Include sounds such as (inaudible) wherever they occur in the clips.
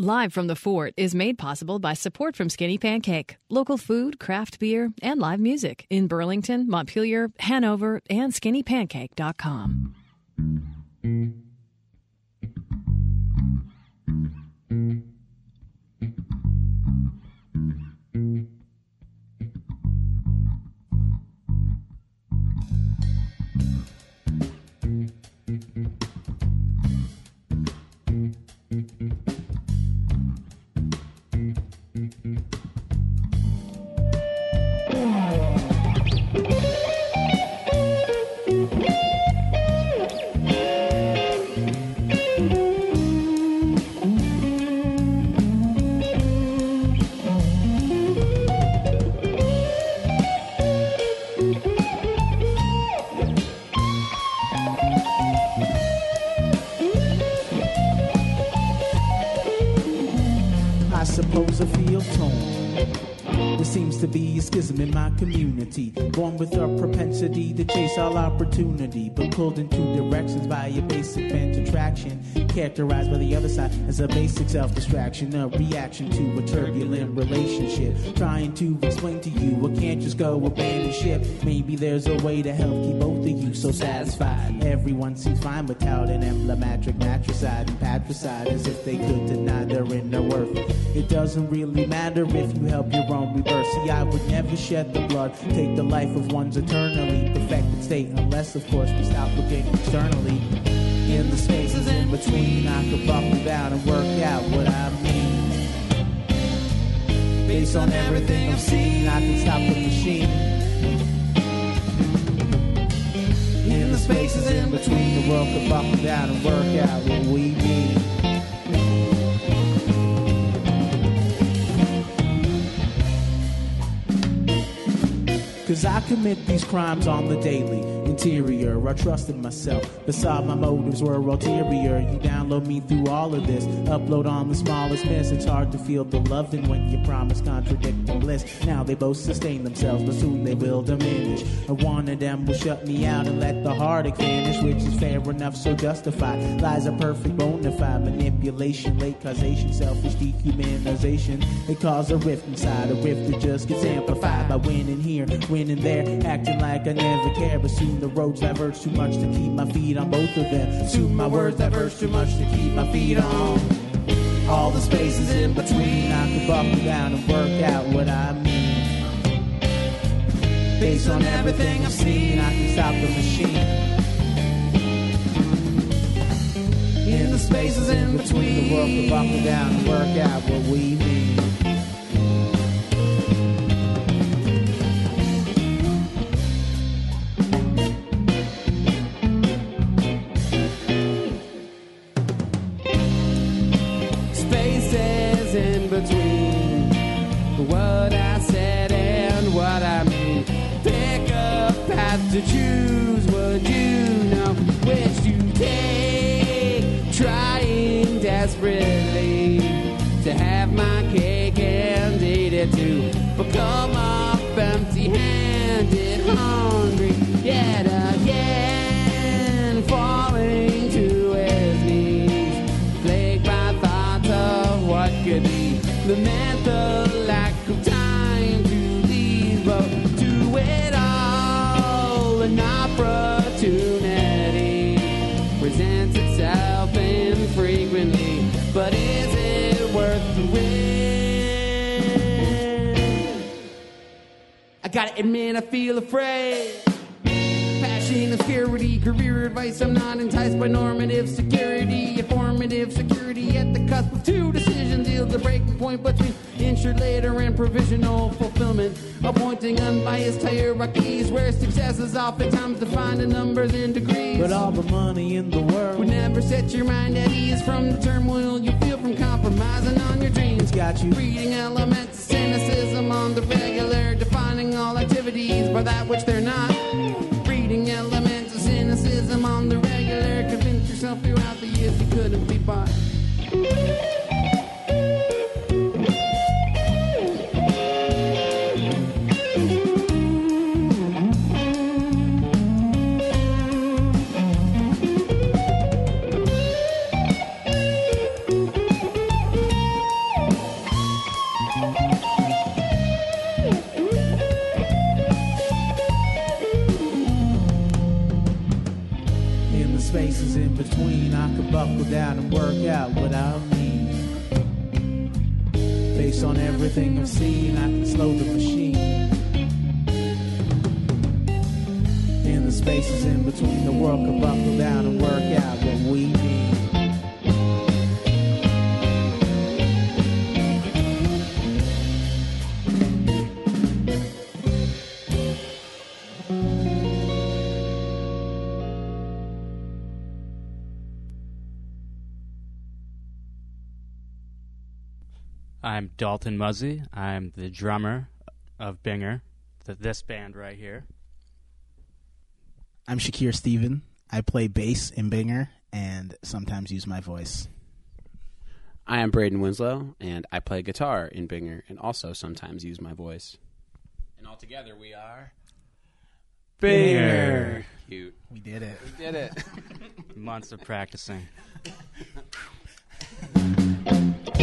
Live from the Fort is made possible by support from Skinny Pancake, local food, craft beer, and live music in Burlington, Montpelier, Hanover, and skinnypancake.com. Seems to be a schism in my community. Born with a propensity to chase all opportunity, but pulled in two directions by a basic bent attraction. Characterized by the other side as a basic self distraction, a reaction to a turbulent relationship. Trying to explain to you, I can't just go abandon ship. Maybe there's a way to help keep both of you so satisfied. Everyone seems fine without an emblematic matricide and patricide as if they could deny their inner worth. It doesn't really matter if you help your own rebirth. See, I would never shed the blood, take the life of one's eternally perfected state, unless, of course, we stop looking externally. In the spaces in between, I could buckle down and work out what I mean. Based on everything I've seen, I can stop the machine. In the spaces in between, the world could buckle down and work out what we mean. Cause I commit these crimes on the daily. Interior, I trusted myself. Beside my motives were ulterior. You download me through all of this. Upload on the smallest miss. It's hard to feel the loving when you promise contradicting bliss. Now they both sustain themselves, but soon they will diminish. And one of them will shut me out and let the heartache finish, which is fair enough, so justified. Lies are perfect bona fide manipulation, late causation, selfish dehumanization. It cause a rift inside, a rift that just gets amplified by winning here, winning there, acting like I never care. But soon the roads diverge too much to keep my feet on both of them. Soon my words diverge too much to keep my feet on. All the spaces in between, I could buckle down and work out what I mean. Based on everything I've seen, I can stop the machine. In the spaces in between, the world could buckle down and work out what we mean. In between itself infrequently. But is it worth the wait? I gotta admit, I feel afraid. Passion, obscurity, career advice. I'm not enticed by normative security, informative security at the cusp of two decisions. Yields the breaking point between insured later and provisional fulfillment. Appointing unbiased hierarchies where success is oftentimes defined in numbers and degrees. But all the money in the world would never set your mind at ease from the turmoil you feel from compromising on your dreams. Got you. Reading elements of cynicism on the regular, defining all activities by that which they're not. I'm Dalton Muzzy. I'm the drummer of Binger, th- this band right here. I'm Shakir Steven. I play bass in Binger and sometimes use my voice. I am Braden Winslow, and I play guitar in Binger and also sometimes use my voice. And all together we are Binger. Cute. We did it. We did it. (laughs) Months of practicing. (laughs)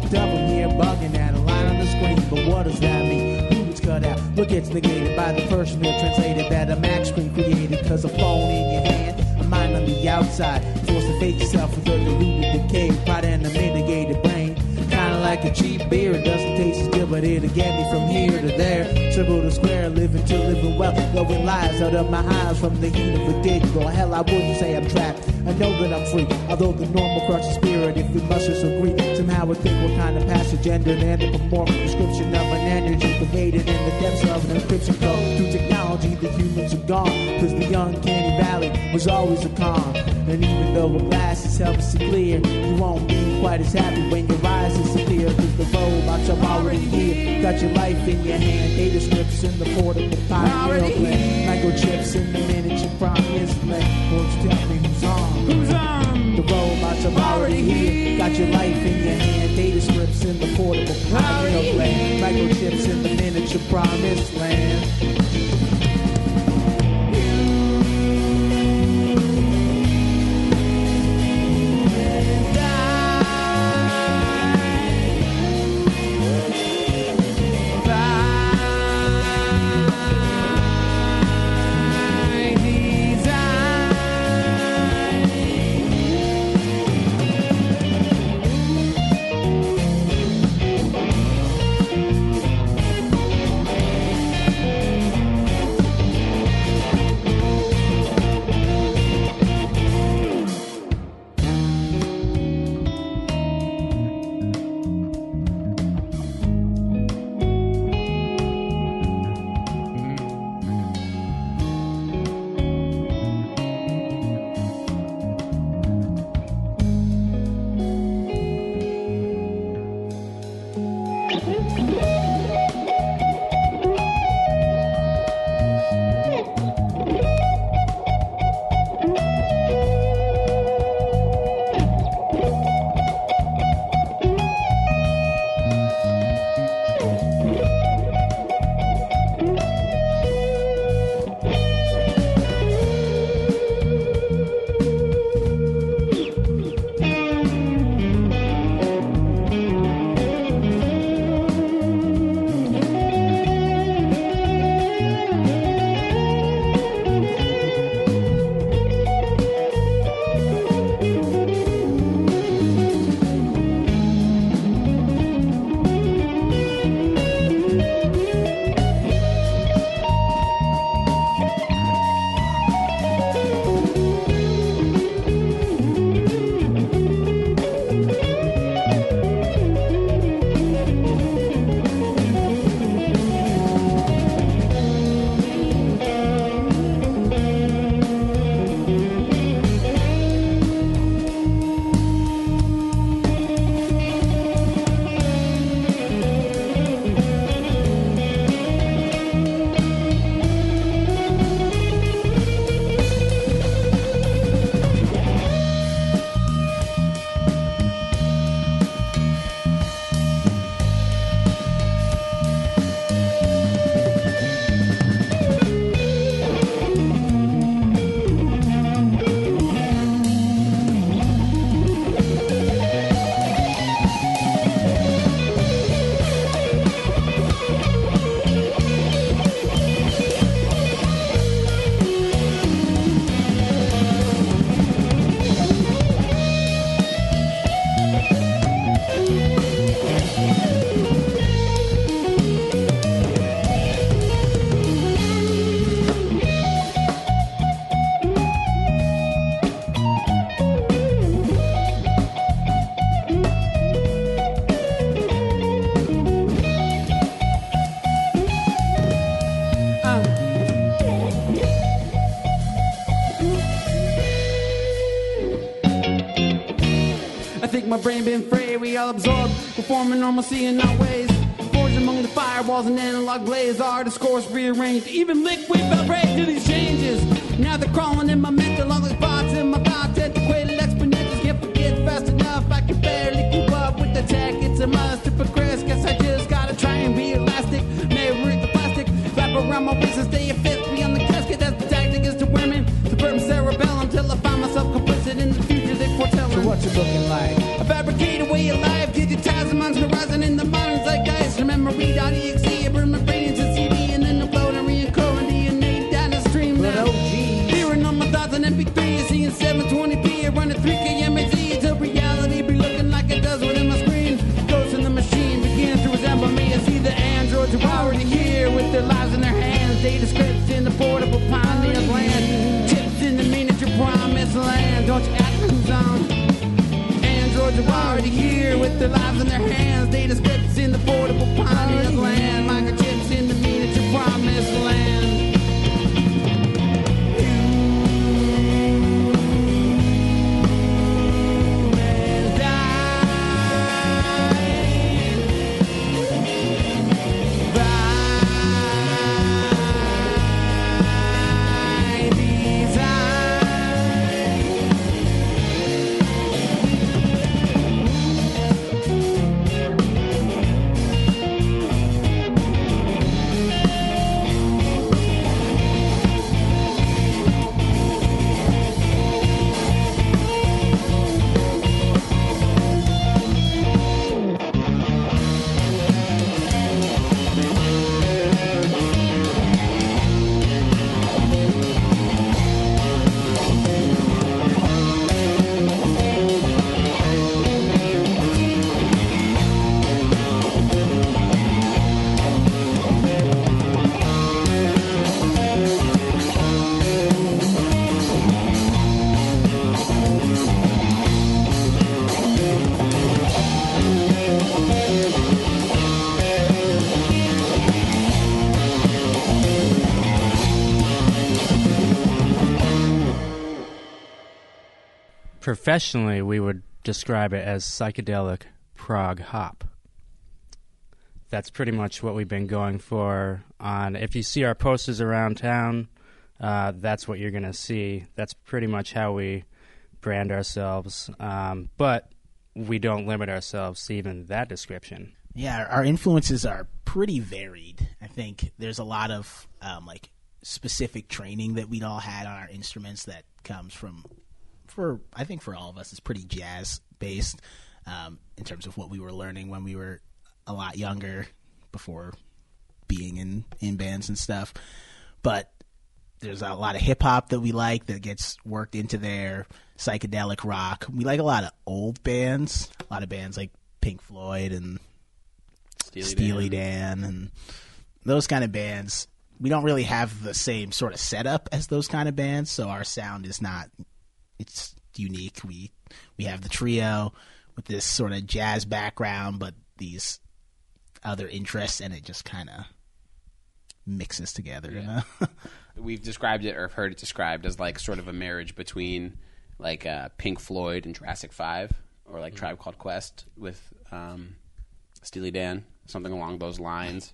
fucked up. I'm here bugging at a line on the screen, but what does that mean? Gets cut out? What gets negated by the person who translated that a Mac screen created? Cause a phone in your hand, a mind on the outside. Forced to face yourself with a diluted decay, pride and a mitigated brain. Kinda like a cheap beer, it doesn't taste as good, but it'll get me from here to there. Circle to square, living to living well, going lies out of my eyes from the heat of a digital. Hell, I wouldn't say I'm trapped. I know that I'm free, although the normal crushes spirit, if we must disagree. Somehow I think we're kind of the gender and anthropomorphic description of an energy created in the depths of an encryption code. Through technology, the humans are gone, cause the uncanny valley was always a calm. And even though a glass is helps to clear, you won't be quite as happy when your eyes disappear. Cause the robots are already here. Got your life in your hand, data scripts in the portable pioneer plan. Microchips in the miniature promise land. Won't you tell who's on? Who's on? The robots are already here. Got your life in your hand, data scripts in the portable pioneer plan. Microchips in the miniature promised land. Been frayed. We all absorb, performing normalcy in our ways. Forged among the firewalls and analog blaze. Our discourse rearranged. Even liquid prey to these changes. Now they're crawling in my mental, all the thoughts in my thoughts. Antiquated exponentials can't forget fast enough. I can barely keep up with the tech. It's a must to progress. Guess I just gotta try and be elastic. Read the plastic. Wrap around my waist and stay a fifth beyond the casket. That's the tactic is to women. Subvert cerebellum till I find myself complicit in the future they foretell. So what you looking like? Professionally, we would describe it as psychedelic prog hop. That's pretty much what we've been going for. On if you see our posters around town, uh, that's what you're going to see. That's pretty much how we brand ourselves. Um, but we don't limit ourselves to even that description. Yeah, our- influences are pretty varied. I think there's a lot of um, like specific training that we'd all had on our instruments that comes from, for I think for all of us, is pretty jazz based um, in terms of what we were learning when we were a lot younger, before being in in bands and stuff. But there's a lot of hip hop that we like that gets worked into there. Psychedelic rock. We like a lot of old bands. A lot of bands like Pink Floyd and Steely, Steely Dan. Dan. and those kind of bands. We don't really have the same sort of setup as those kind of bands, so our sound is not it's unique. We we have the trio with this sort of jazz background, but these other interests, and it just kind of mixes together. You know? (laughs) We've described it or heard it described as like sort of a marriage between like uh, Pink Floyd and Jurassic Five, or like Tribe Called Quest with um, Steely Dan, something along those lines.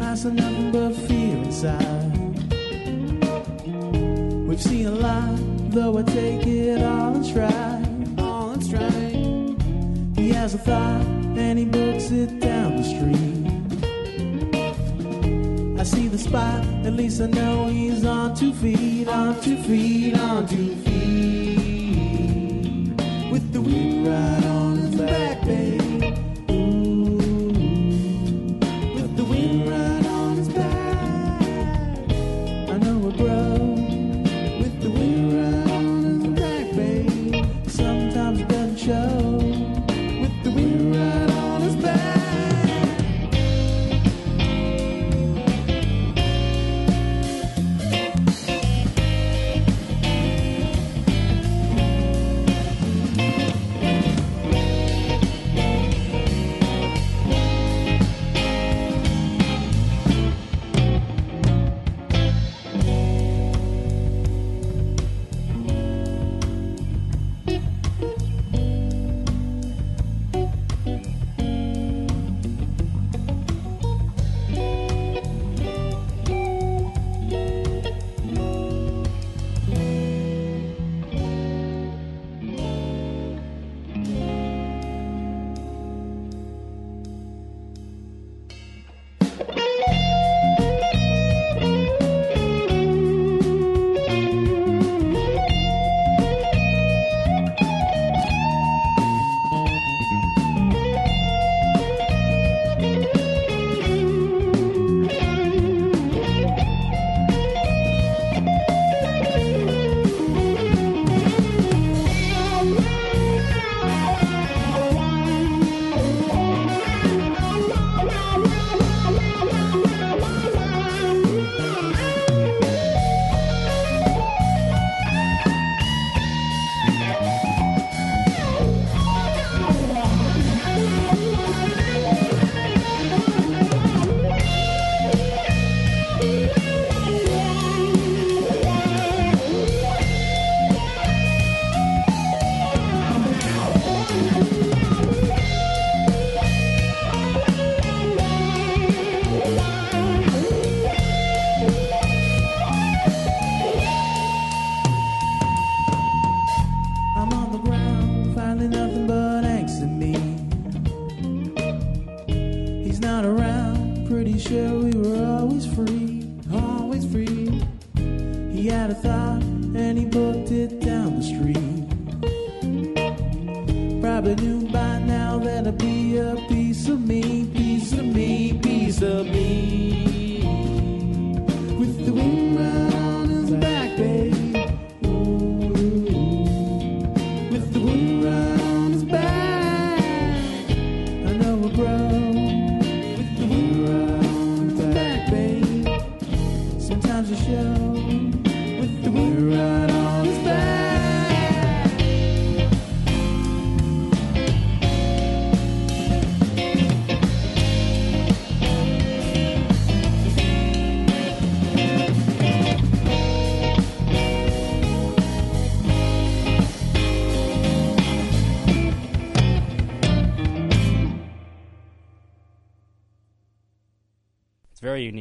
I saw nothing but fear inside. We've seen a lot, though I take it all in stride. All in stride. He has a thought, and he books it down the street. I see the spot, at least I know he's on two feet, on two feet, on two feet. With the wind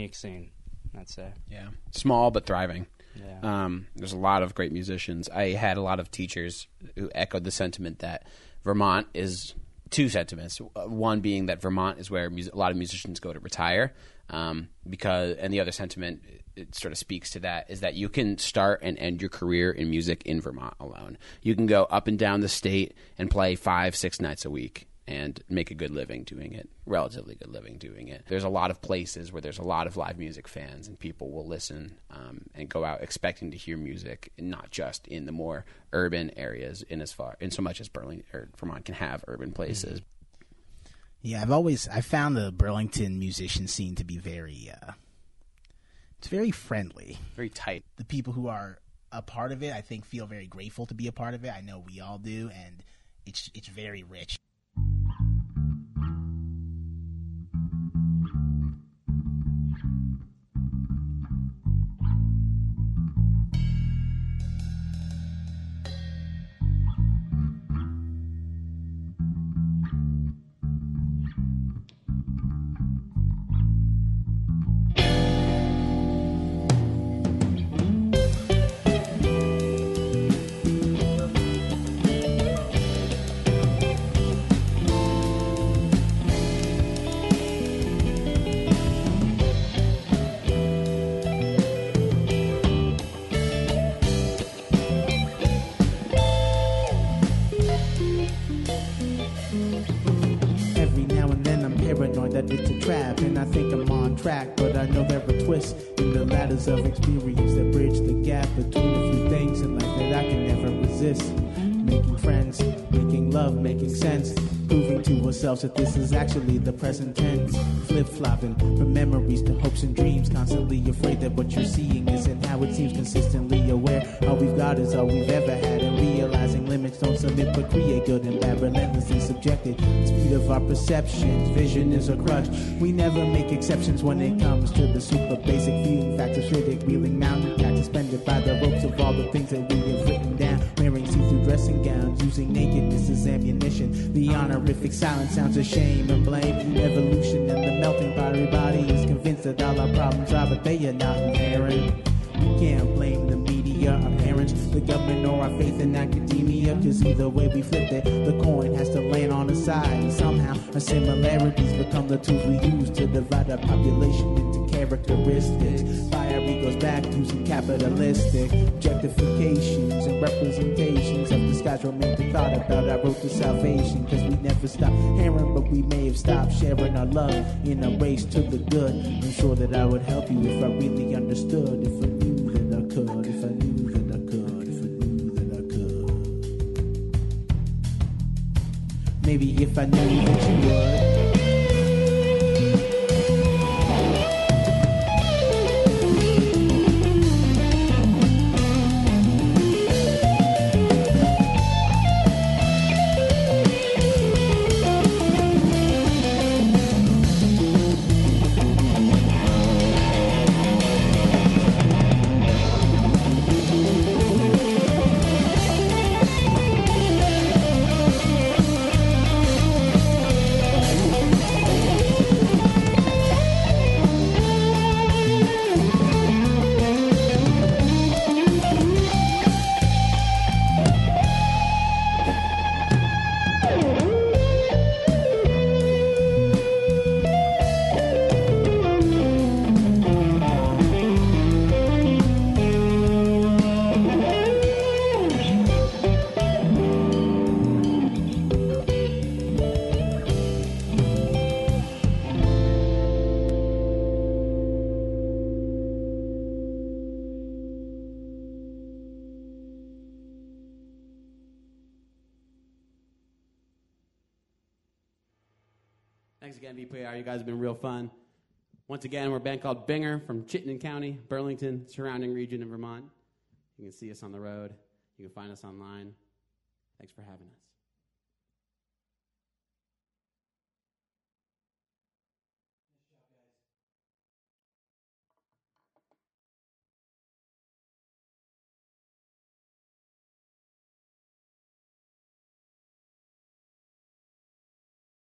unique scene, I'd say. Yeah, small but thriving. Yeah. Um, there's a lot of great musicians. I had a lot of teachers who echoed the sentiment that Vermont is two sentiments. Uh, One being that Vermont is where mus- a lot of musicians go to retire, um, because, and the other sentiment it sort of speaks to that is that you can start and end your career in music in Vermont alone. You can go up and down the state and play five, six nights a week and make a good living doing it, relatively good living doing it. There's a lot of places where there's a lot of live music fans, and people will listen um, and go out expecting to hear music, and not just in the more urban areas. In as far, in so much as Burlington or Vermont can have urban places. Yeah, I've always I found the Burlington musician scene to be very uh it's very friendly. Very tight. The people who are a part of it, I think feel very grateful to be a part of it. I know we all do and it's it's very rich. The ladders of experience that bridge the gap between a few things in life that I can never resist. Making friends, making love, making sense. Proving to ourselves that this is actually the present tense. Flip flopping from memories to hopes and dreams. Constantly afraid that what you're seeing isn't how it seems. Consistently aware all we've got is all we've ever had. And realizing limits don't submit but create good and bad. Relentlessly subjected. Speed of our perceptions. Vision is a crutch. We never make exceptions when it comes to the super basic feeling of acidic. Wheeling mountain cat suspended by the ropes of all the things that we have written down. Wearing see-through dressing gowns. Using nakedness as ammunition. The honorific silence sounds of shame and blame. Evolution and the melting pottery body is convinced that all our problems are, but they are not inherent. You can't blame the government, or our faith in academia. Cause either way we flip it, the coin has to land on the side. And somehow our similarities become the tools we use to divide our population into characteristics. Fire egos back to some capitalistic objectifications and representations of disguised romantic thought about our road to salvation. Cause we never stop hearing, but we may have stopped sharing our love in a race to the good. I'm sure that I would help you if I really understood, if Maybe if I knew that you would. Thanks again, VPR. You guys have been real fun. Once again, we're a band called Binger from Chittenden County, Burlington, surrounding region of Vermont. You can see us on the road. You can find us online. Thanks for having us.